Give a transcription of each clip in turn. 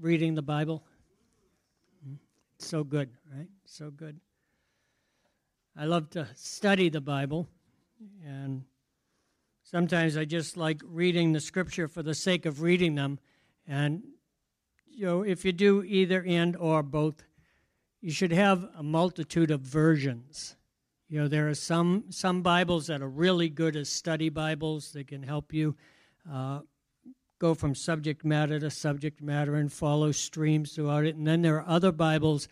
reading the Bible? So good, right? So good. I love to study the Bible, and sometimes I just like reading the scripture for the sake of reading them. And, you know, if you do either and or both, you should have a multitude of versions. You know, there are some, some Bibles that are really good as study Bibles that can help you. Uh, go from subject matter to subject matter and follow streams throughout it. And then there are other Bibles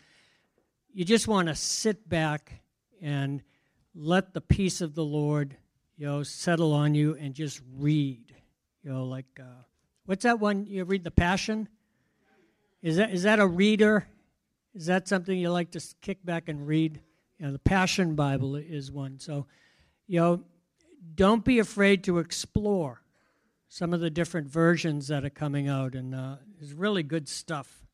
you just want to sit back and let the peace of the Lord, you know, settle on you and just read. You know, like uh, what's that one you read the Passion? Is that is that a reader? Is that something you like to kick back and read? You know, the Passion Bible is one. So, you know, don't be afraid to explore some of the different versions that are coming out, and uh, it's really good stuff.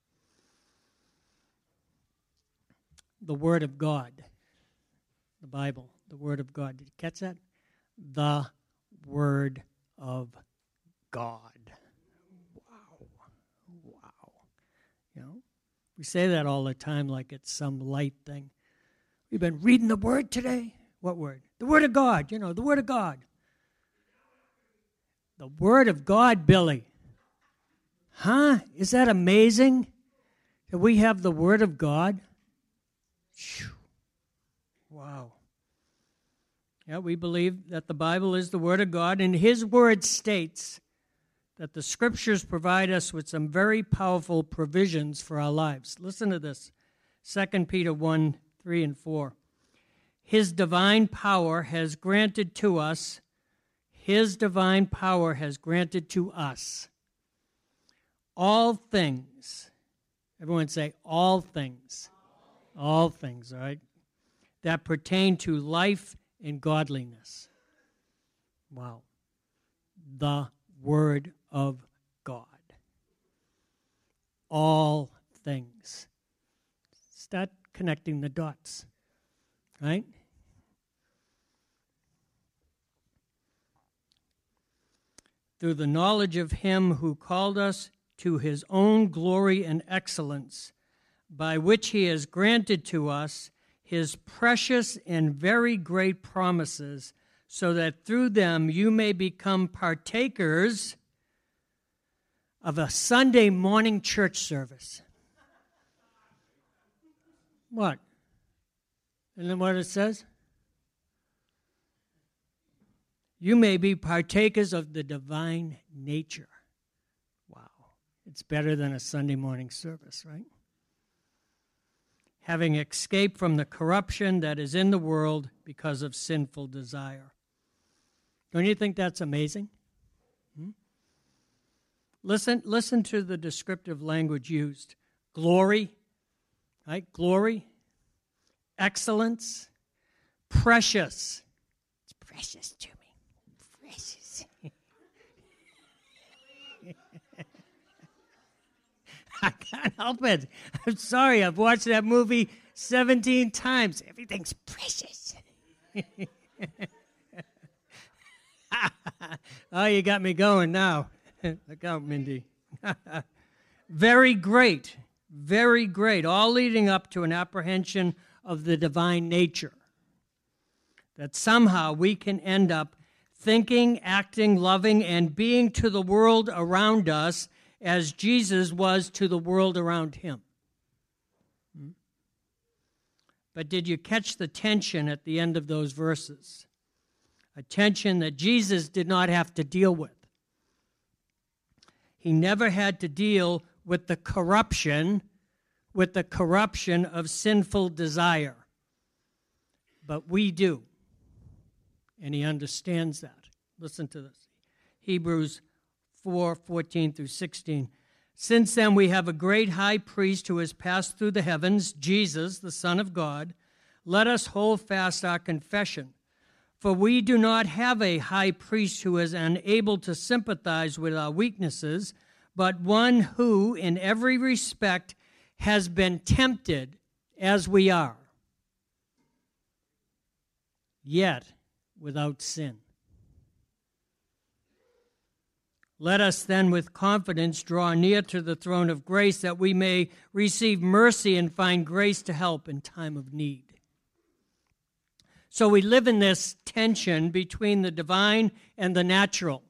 The Word of God, the Bible, the Word of God. Did you catch that? The Word of God. Wow. Wow. You know, we say that all the time like it's some light thing. We've been reading the Word today. What Word? The Word of God, you know, the Word of God. The Word of God, Billy. Huh? Is that amazing that we have the Word of God? Wow. Yeah, we believe that the Bible is the Word of God, and His Word states that the Scriptures provide us with some very powerful provisions for our lives. Listen to this 2 Peter 1 3 and 4. His divine power has granted to us his divine power has granted to us all things. Everyone say, all things. All things, all right? That pertain to life and godliness. Wow. The Word of God. All things. Start connecting the dots, right? Through the knowledge of Him who called us to His own glory and excellence, by which He has granted to us His precious and very great promises, so that through them you may become partakers of a Sunday morning church service. What? And then what it says? You may be partakers of the divine nature. Wow. It's better than a Sunday morning service, right? Having escaped from the corruption that is in the world because of sinful desire. Don't you think that's amazing? Hmm? Listen, listen to the descriptive language used glory, right? Glory, excellence, precious. It's precious to me. I can't help it. I'm sorry. I've watched that movie 17 times. Everything's precious. oh, you got me going now. Look out, Mindy. very great. Very great. All leading up to an apprehension of the divine nature. That somehow we can end up thinking, acting, loving, and being to the world around us as Jesus was to the world around him. Hmm? But did you catch the tension at the end of those verses? A tension that Jesus did not have to deal with. He never had to deal with the corruption, with the corruption of sinful desire. But we do. And he understands that. Listen to this. Hebrews 4 14 through 16. Since then, we have a great high priest who has passed through the heavens, Jesus, the Son of God. Let us hold fast our confession. For we do not have a high priest who is unable to sympathize with our weaknesses, but one who, in every respect, has been tempted as we are, yet without sin. Let us then with confidence draw near to the throne of grace that we may receive mercy and find grace to help in time of need. So we live in this tension between the divine and the natural,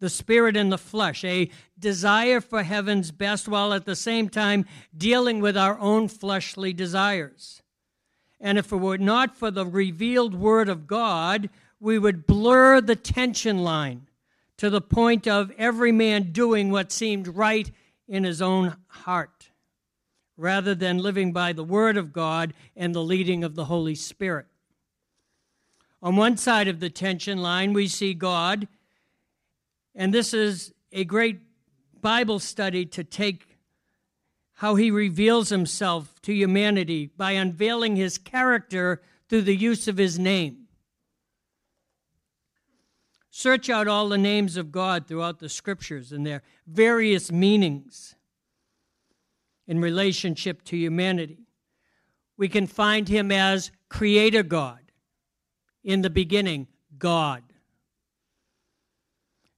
the spirit and the flesh, a desire for heaven's best while at the same time dealing with our own fleshly desires. And if it were not for the revealed word of God, we would blur the tension line to the point of every man doing what seemed right in his own heart, rather than living by the Word of God and the leading of the Holy Spirit. On one side of the tension line, we see God, and this is a great Bible study to take how he reveals himself to humanity by unveiling his character through the use of his name. Search out all the names of God throughout the scriptures and their various meanings in relationship to humanity. We can find him as Creator God, in the beginning, God.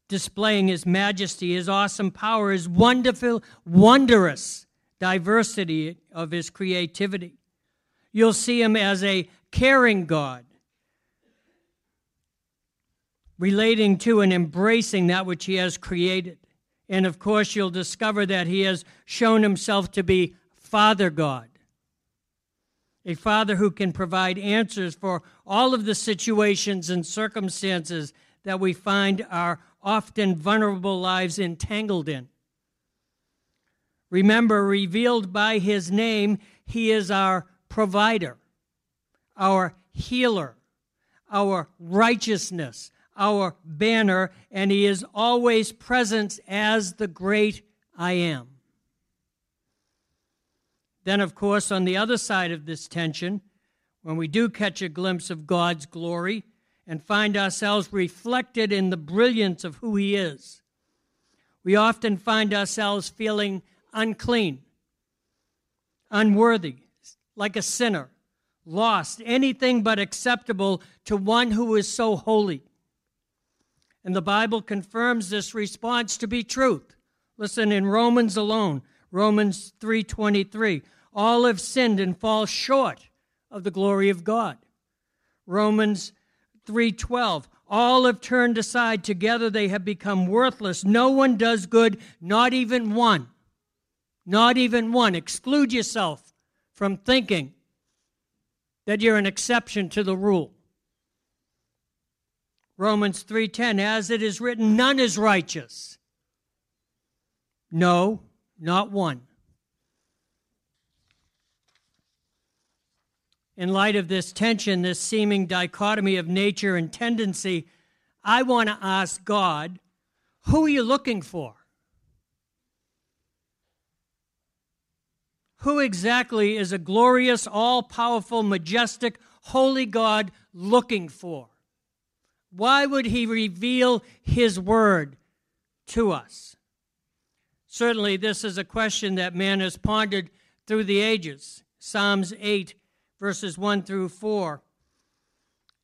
Displaying his majesty, his awesome power, his wonderful, wondrous diversity of his creativity. You'll see him as a caring God, relating to and embracing that which he has created. And of course, you'll discover that he has shown himself to be Father God, a Father who can provide answers for all of the situations and circumstances that we find our often vulnerable lives entangled in. Remember, revealed by his name, he is our provider, our healer, our righteousness, our banner, and he is always present as the great I am. Then, of course, on the other side of this tension, when we do catch a glimpse of God's glory and find ourselves reflected in the brilliance of who He is, we often find ourselves feeling unclean, unworthy, like a sinner, lost, anything but acceptable to one who is so holy. And the Bible confirms this response to be truth. Listen in Romans alone, Romans 3:23. All have sinned and fall short of the glory of God. Romans 3:12. All have turned aside together they have become worthless. No one does good, not even one. Not even one. Exclude yourself from thinking that you're an exception to the rule. Romans 3:10 as it is written none is righteous. No, not one. In light of this tension, this seeming dichotomy of nature and tendency, I want to ask God, who are you looking for? Who exactly is a glorious, all powerful, majestic, holy God looking for? Why would he reveal his word to us? Certainly, this is a question that man has pondered through the ages. Psalms 8, verses 1 through 4.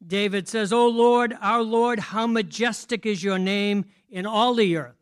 David says, O Lord, our Lord, how majestic is your name in all the earth.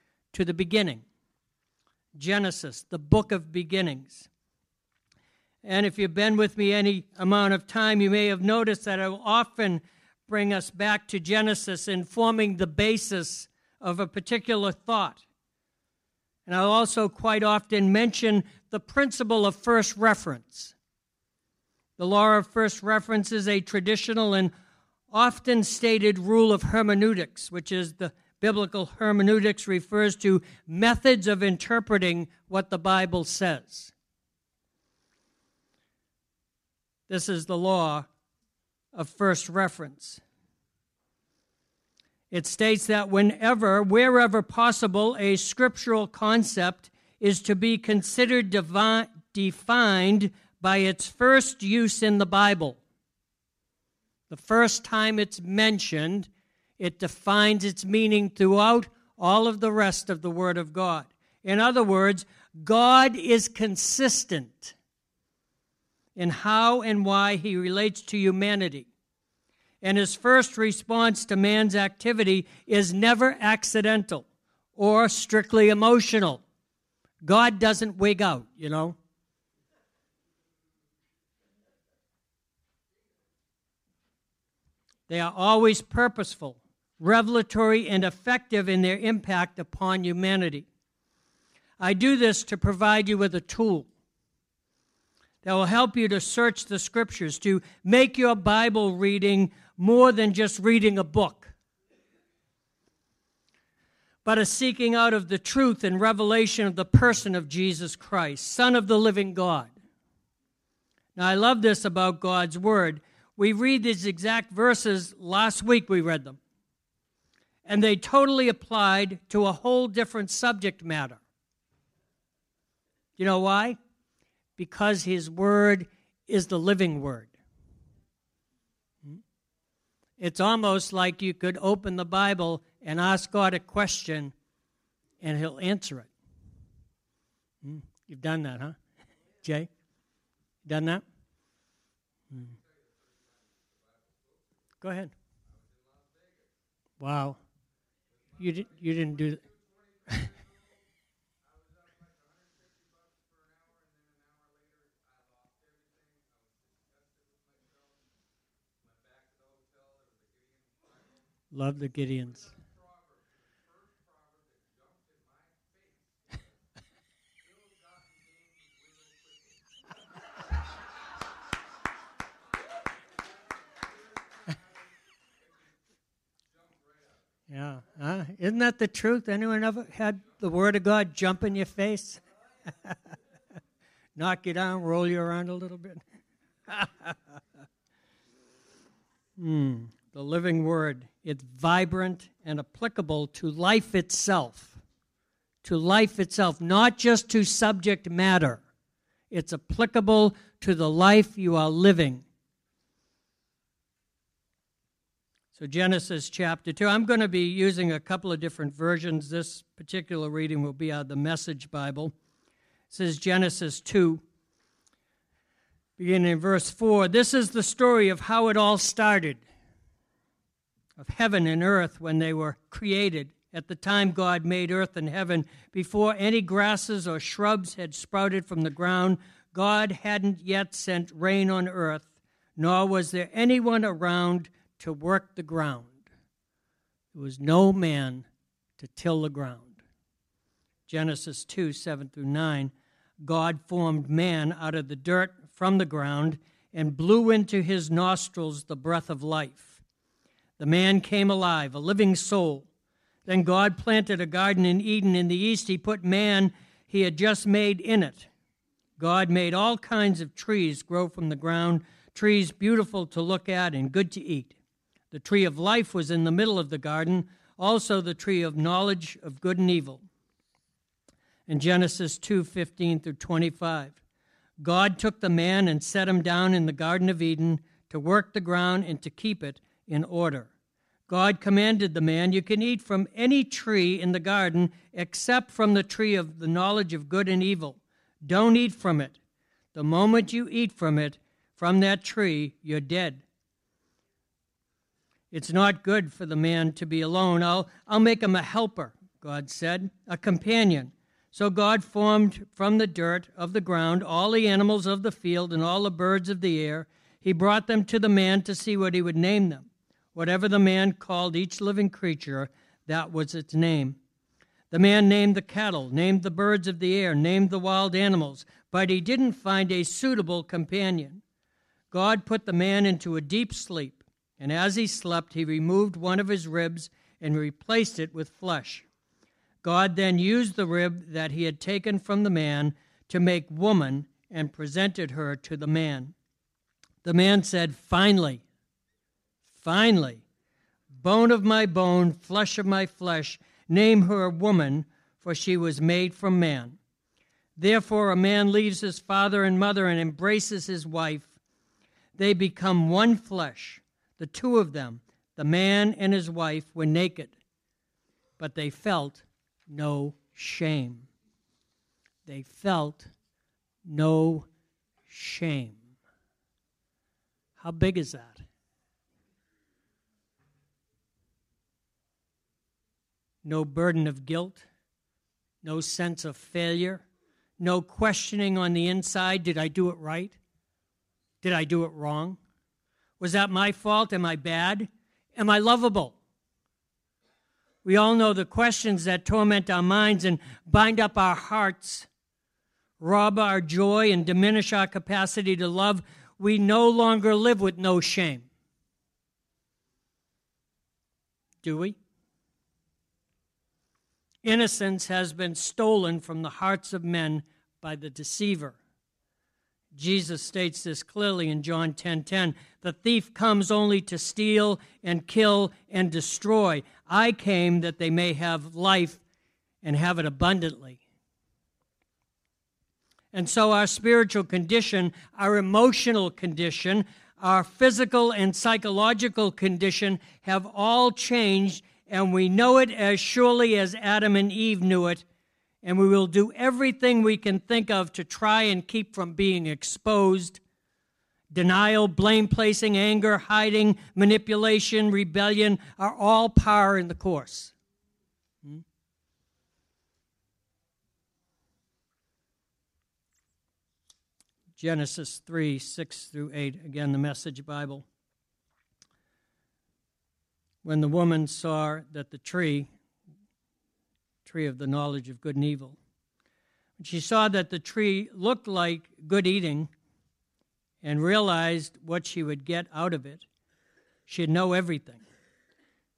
to the beginning Genesis, the book of beginnings. And if you've been with me any amount of time, you may have noticed that I often bring us back to Genesis in forming the basis of a particular thought. And I'll also quite often mention the principle of first reference. The law of first reference is a traditional and often stated rule of hermeneutics, which is the biblical hermeneutics refers to methods of interpreting what the Bible says. This is the law of first reference. It states that whenever, wherever possible, a scriptural concept is to be considered defined by its first use in the Bible. The first time it's mentioned, it defines its meaning throughout all of the rest of the Word of God. In other words, God is consistent in how and why he relates to humanity. And his first response to man's activity is never accidental or strictly emotional. God doesn't wig out, you know. They are always purposeful, revelatory, and effective in their impact upon humanity. I do this to provide you with a tool that will help you to search the scriptures, to make your Bible reading more than just reading a book, but a seeking out of the truth and revelation of the person of Jesus Christ, Son of the living God. Now, I love this about God's Word. We read these exact verses, last week we read them, and they totally applied to a whole different subject matter. You know why? Because His Word is the living Word. It's almost like you could open the Bible and ask God a question and He'll answer it. Hmm? You've done that, huh? Jay? Done that? Hmm. Go ahead. Wow. You, didn't you didn't do that. Love the Gideons. yeah, huh? Isn't that the truth? Anyone ever had the Word of God jump in your face? Knock you down, roll you around a little bit? Hmm the living word. It's vibrant and applicable to life itself. To life itself, not just to subject matter. It's applicable to the life you are living. So, Genesis chapter 2. I'm going to be using a couple of different versions. This particular reading will be out of the Message Bible. It says Genesis 2, beginning in verse 4. This is the story of how it all started of heaven and earth when they were created. At the time God made earth and heaven, before any grasses or shrubs had sprouted from the ground, God hadn't yet sent rain on earth, nor was there anyone around to work the ground. There was no man to till the ground. Genesis 2 7 through 9. God formed man out of the dirt from the ground and blew into his nostrils the breath of life the man came alive, a living soul. Then God planted a garden in Eden in the east. He put man he had just made in it. God made all kinds of trees grow from the ground, trees beautiful to look at and good to eat. The tree of life was in the middle of the garden, also the tree of knowledge of good and evil. In Genesis 2:15 through 25, God took the man and set him down in the garden of Eden to work the ground and to keep it in order. God commanded the man, You can eat from any tree in the garden except from the tree of the knowledge of good and evil. Don't eat from it. The moment you eat from it, from that tree, you're dead. It's not good for the man to be alone. I'll, I'll make him a helper, God said, a companion. So God formed from the dirt of the ground all the animals of the field and all the birds of the air. He brought them to the man to see what he would name them. Whatever the man called each living creature, that was its name. The man named the cattle, named the birds of the air, named the wild animals, but he didn't find a suitable companion. God put the man into a deep sleep, and as he slept, he removed one of his ribs and replaced it with flesh. God then used the rib that he had taken from the man to make woman and presented her to the man. The man said, Finally, Finally, bone of my bone, flesh of my flesh. Name her woman, for she was made from man. Therefore, a man leaves his father and mother and embraces his wife. They become one flesh. The two of them, the man and his wife, were naked, but they felt no shame. They felt no shame. How big is that? No burden of guilt, no sense of failure, no questioning on the inside did I do it right? Did I do it wrong? Was that my fault? Am I bad? Am I lovable? We all know the questions that torment our minds and bind up our hearts, rob our joy, and diminish our capacity to love. We no longer live with no shame. Do we? Innocence has been stolen from the hearts of men by the deceiver. Jesus states this clearly in John 10:10. 10, 10, the thief comes only to steal and kill and destroy. I came that they may have life and have it abundantly. And so our spiritual condition, our emotional condition, our physical and psychological condition have all changed, and we know it as surely as Adam and Eve knew it and we will do everything we can think of to try and keep from being exposed. Denial, blame placing, anger, hiding, manipulation, rebellion are all par in the course. Hmm? Genesis 3 6 through 8, again, the Message Bible. When the woman saw that the tree, tree of the knowledge of good and evil. When she saw that the tree looked like good eating and realized what she would get out of it, she'd know everything.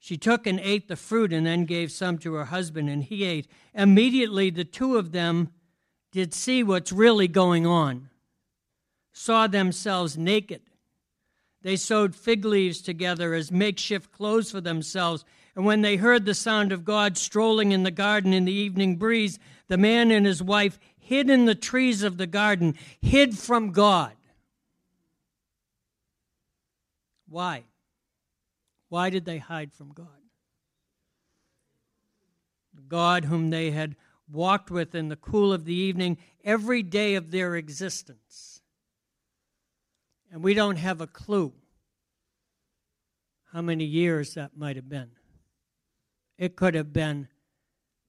She took and ate the fruit and then gave some to her husband, and he ate. Immediately, the two of them did see what's really going on, saw themselves naked. They sewed fig leaves together as makeshift clothes for themselves and when they heard the sound of God strolling in the garden in the evening breeze, the man and his wife hid in the trees of the garden, hid from God. Why? Why did they hide from God? God, whom they had walked with in the cool of the evening every day of their existence. And we don't have a clue how many years that might have been. It could have been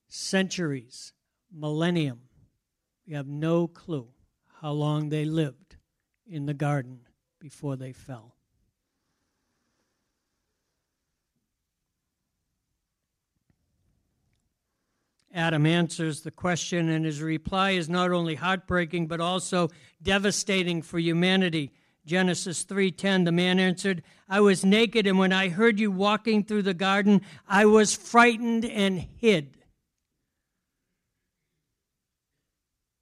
centuries, millennium. We have no clue how long they lived in the garden before they fell. Adam answers the question, and his reply is not only heartbreaking but also devastating for humanity. Genesis 3:10 the man answered I was naked and when I heard you walking through the garden I was frightened and hid.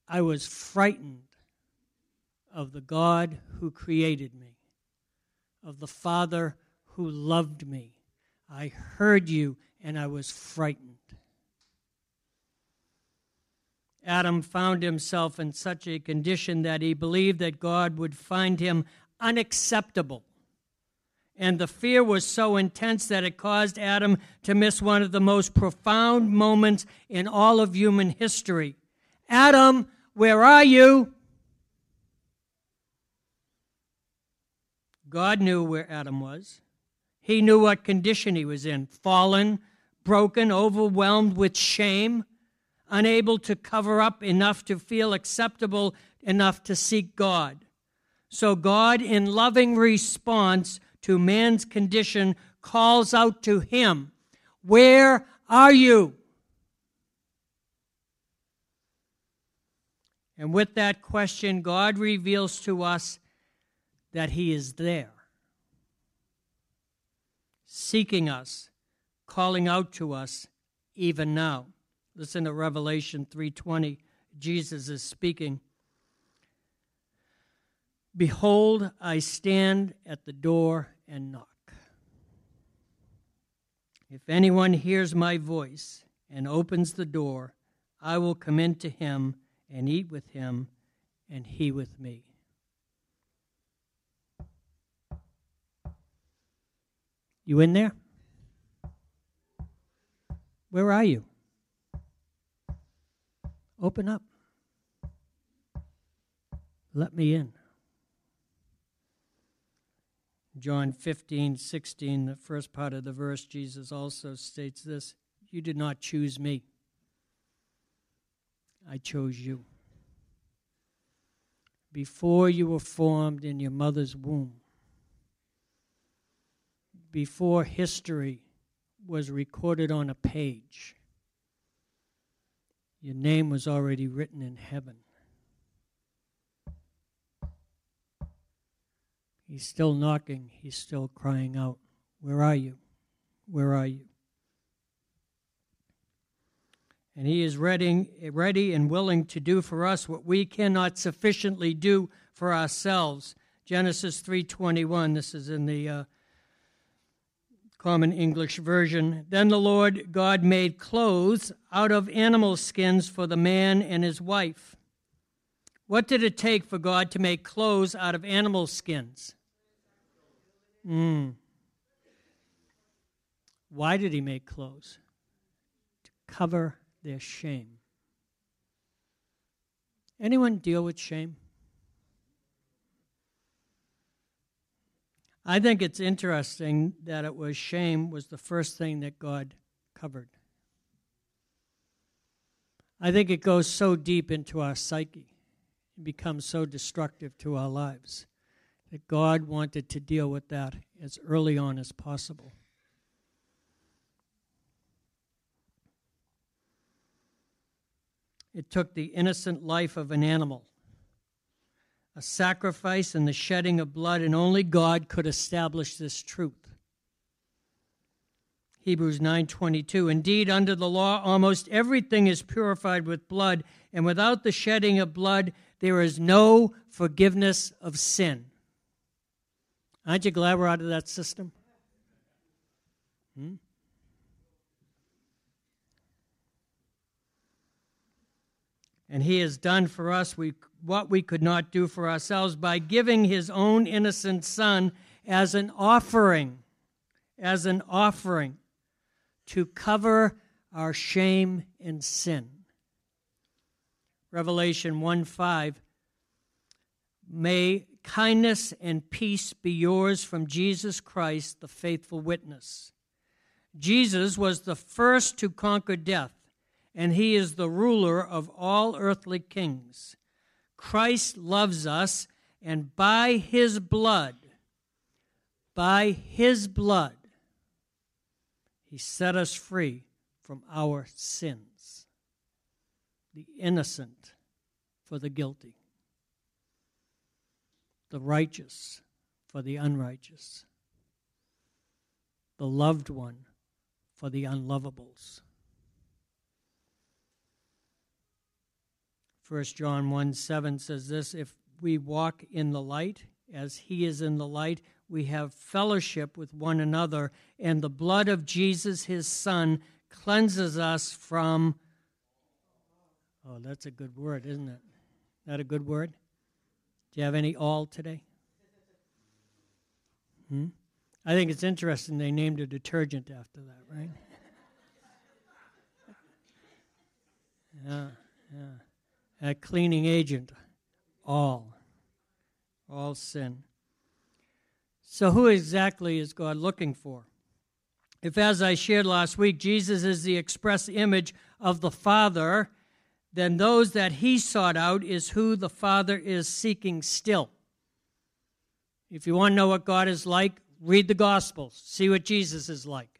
I was frightened of the God who created me of the Father who loved me. I heard you and I was frightened Adam found himself in such a condition that he believed that God would find him unacceptable. And the fear was so intense that it caused Adam to miss one of the most profound moments in all of human history. Adam, where are you? God knew where Adam was. He knew what condition he was in fallen, broken, overwhelmed with shame unable to cover up enough to feel acceptable enough to seek God. So God, in loving response to man's condition, calls out to him, Where are you? And with that question, God reveals to us that He is there, seeking us, calling out to us even now. Listen to Revelation 3:20. Jesus is speaking. Behold, I stand at the door and knock. If anyone hears my voice and opens the door, I will come in to him and eat with him, and he with me. You in there? Where are you? Open up. Let me in. John 15, 16, the first part of the verse, Jesus also states this You did not choose me, I chose you. Before you were formed in your mother's womb, before history was recorded on a page, your name was already written in heaven. He's still knocking. He's still crying out, Where are you? Where are you? And he is ready, ready and willing to do for us what we cannot sufficiently do for ourselves. Genesis 3:21. This is in the uh, Common English Version. Then the Lord God made clothes out of animal skins for the man and his wife. What did it take for God to make clothes out of animal skins? Mm. Why did he make clothes? To cover their shame. Anyone deal with shame? I think it's interesting that it was shame was the first thing that God covered. I think it goes so deep into our psyche, it becomes so destructive to our lives that God wanted to deal with that as early on as possible. It took the innocent life of an animal, a sacrifice and the shedding of blood, and only God could establish this truth. Hebrews 9:22 Indeed under the law almost everything is purified with blood and without the shedding of blood there is no forgiveness of sin. Aren't you glad we're out of that system? Hmm? And he has done for us we, what we could not do for ourselves by giving his own innocent son as an offering, as an offering to cover our shame and sin. Revelation 1 5 May kindness and peace be yours from Jesus Christ, the faithful witness. Jesus was the first to conquer death, and he is the ruler of all earthly kings. Christ loves us, and by his blood, by his blood, he set us free from our sins, the innocent for the guilty. The righteous for the unrighteous, the loved one for the unlovables. 1 John 1 7 says this If we walk in the light, as he is in the light, we have fellowship with one another, and the blood of Jesus, his Son, cleanses us from. Oh, that's a good word, isn't it? That a good word? Do you have any all today? Hmm? I think it's interesting they named a detergent after that, right? yeah, yeah. A cleaning agent, all. All sin. So, who exactly is God looking for? If, as I shared last week, Jesus is the express image of the Father, then those that he sought out is who the Father is seeking still. If you want to know what God is like, read the Gospels, see what Jesus is like.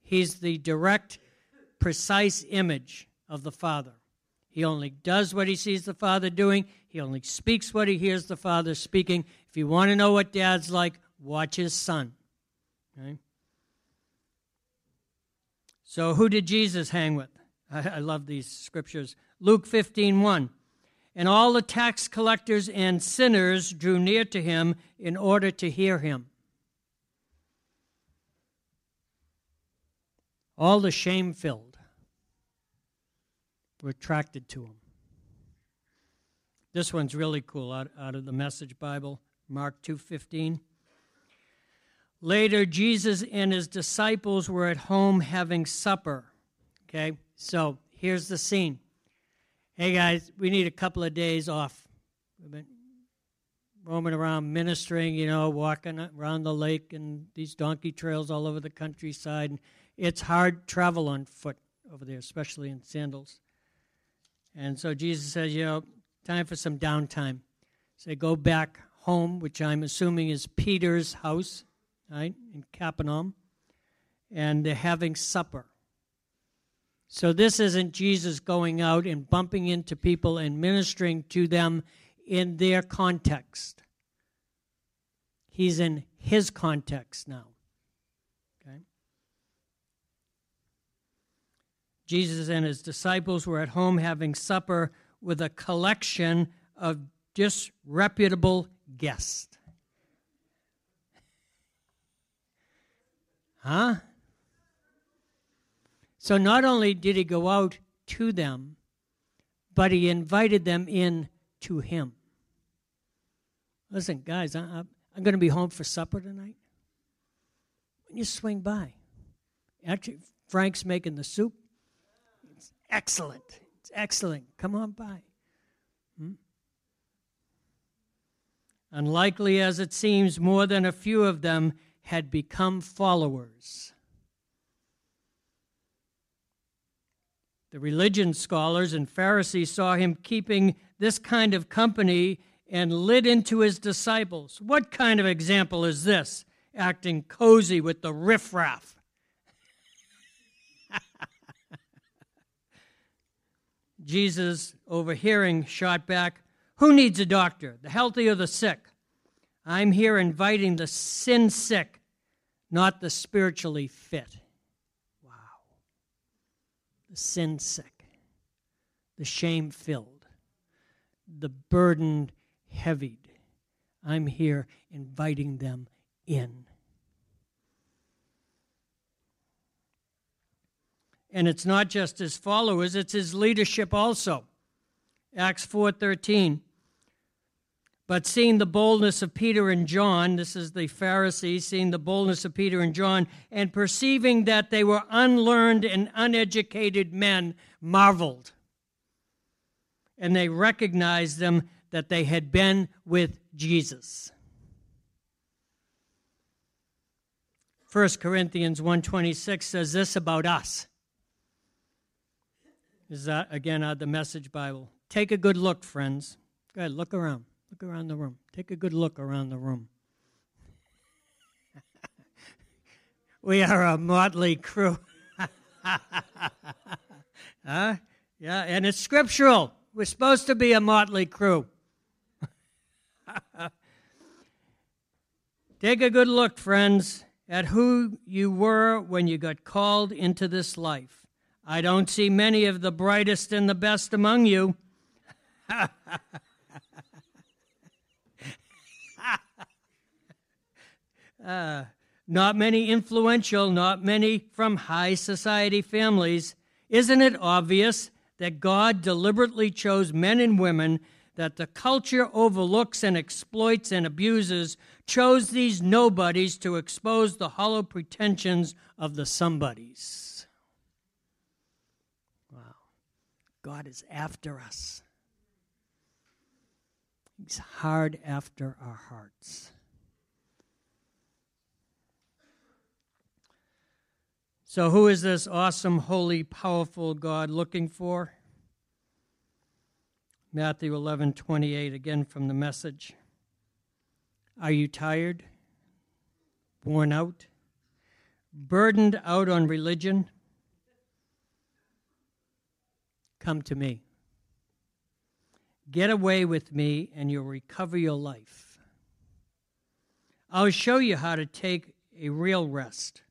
He's the direct, precise image of the Father. He only does what he sees the Father doing, he only speaks what he hears the Father speaking. If you want to know what dad's like, watch his son. Okay? So, who did Jesus hang with? I, I love these scriptures. Luke 15 1. And all the tax collectors and sinners drew near to him in order to hear him. All the shame filled were attracted to them. This one's really cool out, out of the Message Bible, Mark 2:15. Later, Jesus and his disciples were at home having supper. Okay, so here's the scene. Hey guys, we need a couple of days off. We've been roaming around ministering, you know, walking around the lake and these donkey trails all over the countryside. It's hard travel on foot over there, especially in sandals. And so Jesus says, you know, time for some downtime. Say, so go back home, which I'm assuming is Peter's house right, in Capernaum, and they're having supper. So this isn't Jesus going out and bumping into people and ministering to them in their context. He's in his context now. Jesus and his disciples were at home having supper with a collection of disreputable guests. Huh? So not only did he go out to them, but he invited them in to him. Listen, guys, I, am going to be home for supper tonight. When you swing by, actually, Frank's making the soup. Excellent. It's excellent. Come on by. Hmm? Unlikely as it seems, more than a few of them had become followers. The religion scholars and Pharisees saw him keeping this kind of company and lit into his disciples. What kind of example is this? Acting cozy with the riffraff. Jesus, overhearing, shot back, Who needs a doctor, the healthy or the sick? I'm here inviting the sin sick not the spiritually fit. Wow. The sin sick, the shame filled, the burden heavied. I'm here inviting them in. And it's not just his followers, it's his leadership also. Acts 4:13 but seeing the boldness of Peter and John, this is the Pharisees, seeing the boldness of Peter and John, and perceiving that they were unlearned and uneducated men, marveled. And they recognized them that they had been with Jesus. 1 Corinthians 1:26 says this about us. Is that again out of the message Bible? Take a good look, friends. Go ahead, look around. Look around the room. Take a good look around the room. we are a motley crew. huh? Yeah, and it's scriptural. We're supposed to be a motley crew. Take a good look, friends, at who you were when you got called into this life. I don't see many of the brightest and the best among you. Uh, not many influential, not many from high society families. Isn't it obvious that God deliberately chose men and women that the culture overlooks and exploits and abuses, chose these nobodies to expose the hollow pretensions of the somebodies? Wow. God is after us. He's hard after our hearts. So, who is this awesome, holy, powerful God looking for? Matthew 11 28, again from the message. Are you tired, worn out, burdened out on religion? Come to me. Get away with me, and you'll recover your life. I'll show you how to take a real rest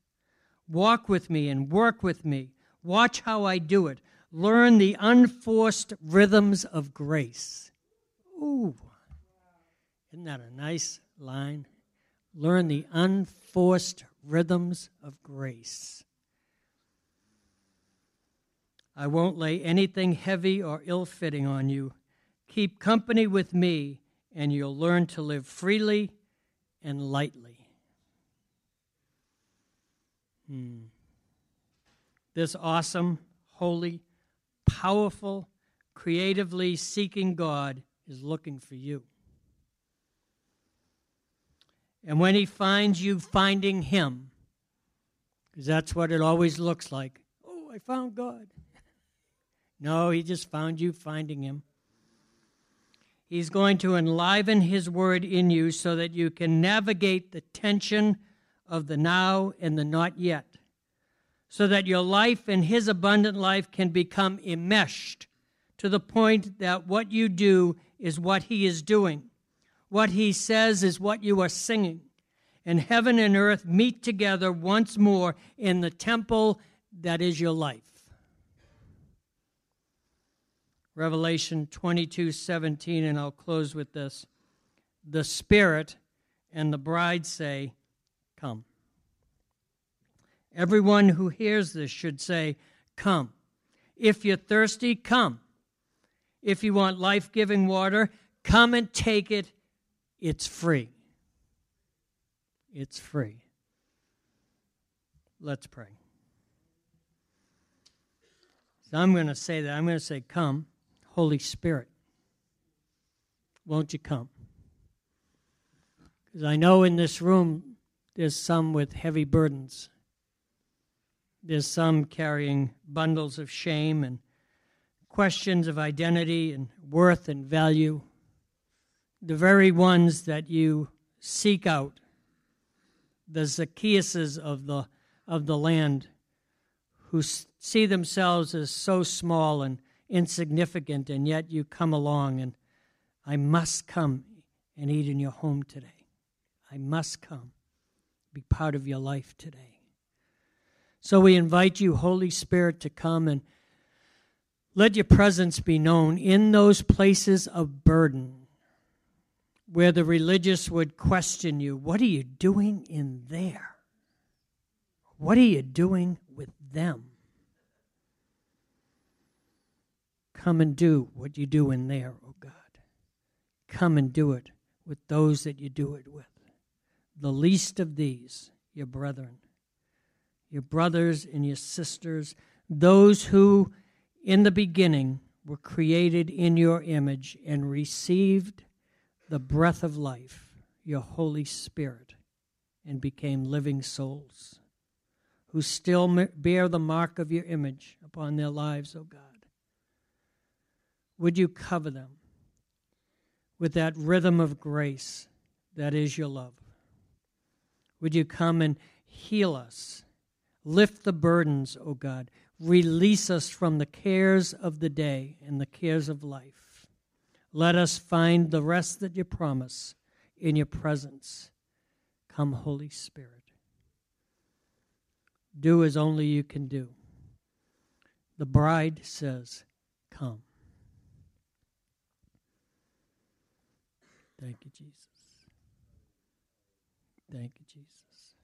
Walk with me and work with me. Watch how I do it. Learn the unforced rhythms of grace. Ooh, isn't that a nice line? Learn the unforced rhythms of grace. I won't lay anything heavy or ill fitting on you. Keep company with me, and you'll learn to live freely and lightly. Hmm. This awesome, holy, powerful, creatively seeking God is looking for you. And when he finds you finding him, because that's what it always looks like. Oh, I found God. No, he just found you finding him. He's going to enliven his word in you so that you can navigate the tension of the now and the not yet, so that your life and his abundant life can become enmeshed to the point that what you do is what he is doing. What he says is what you are singing. And heaven and earth meet together once more in the temple that is your life. Revelation 22 17, and I'll close with this. The Spirit and the bride say, Come. Everyone who hears this should say, Come. If you're thirsty, come. If you want life giving water, come and take it. It's free. It's free. Let's pray. So I'm going to say that. I'm going to say, Come, Holy Spirit. Won't you come? Because I know in this room there's some with heavy burdens. There's some carrying bundles of shame and questions of identity and worth and value, the very ones that you seek out, the Zacchaeuses of the, of the land, who see themselves as so small and insignificant, and yet you come along and I must come and eat in your home today. I must come, be part of your life today. So we invite you, Holy Spirit, to come and let your presence be known in those places of burden where the religious would question you What are you doing in there? What are you doing with them? Come and do what you do in there, O oh God. Come and do it with those that you do it with. The least of these, your brethren, your brothers and your sisters, those who in the beginning were created in your image and received the breath of life, your Holy Spirit, and became living souls who still bear the mark of your image upon their lives, O oh God. Would you cover them with that rhythm of grace that is your love? Would you come and heal us? Lift the burdens, O oh God. Release us from the cares of the day and the cares of life. Let us find the rest that you promise in your presence. Come, Holy Spirit. Do as only you can do. The bride says, Come. Thank you, Jesus. Thank you, Jesus.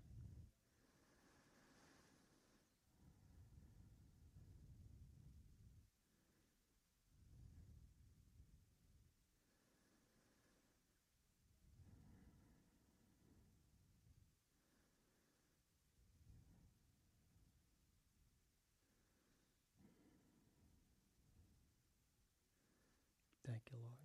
Thank you, Lord.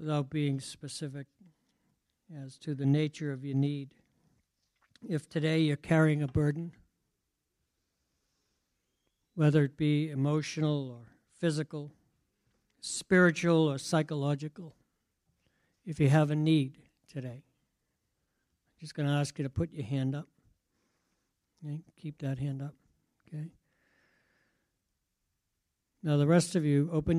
Without being specific, as to the nature of your need. If today you're carrying a burden, whether it be emotional or physical, spiritual or psychological, if you have a need today, I'm just going to ask you to put your hand up. Okay? Keep that hand up. Okay? Now, the rest of you, open your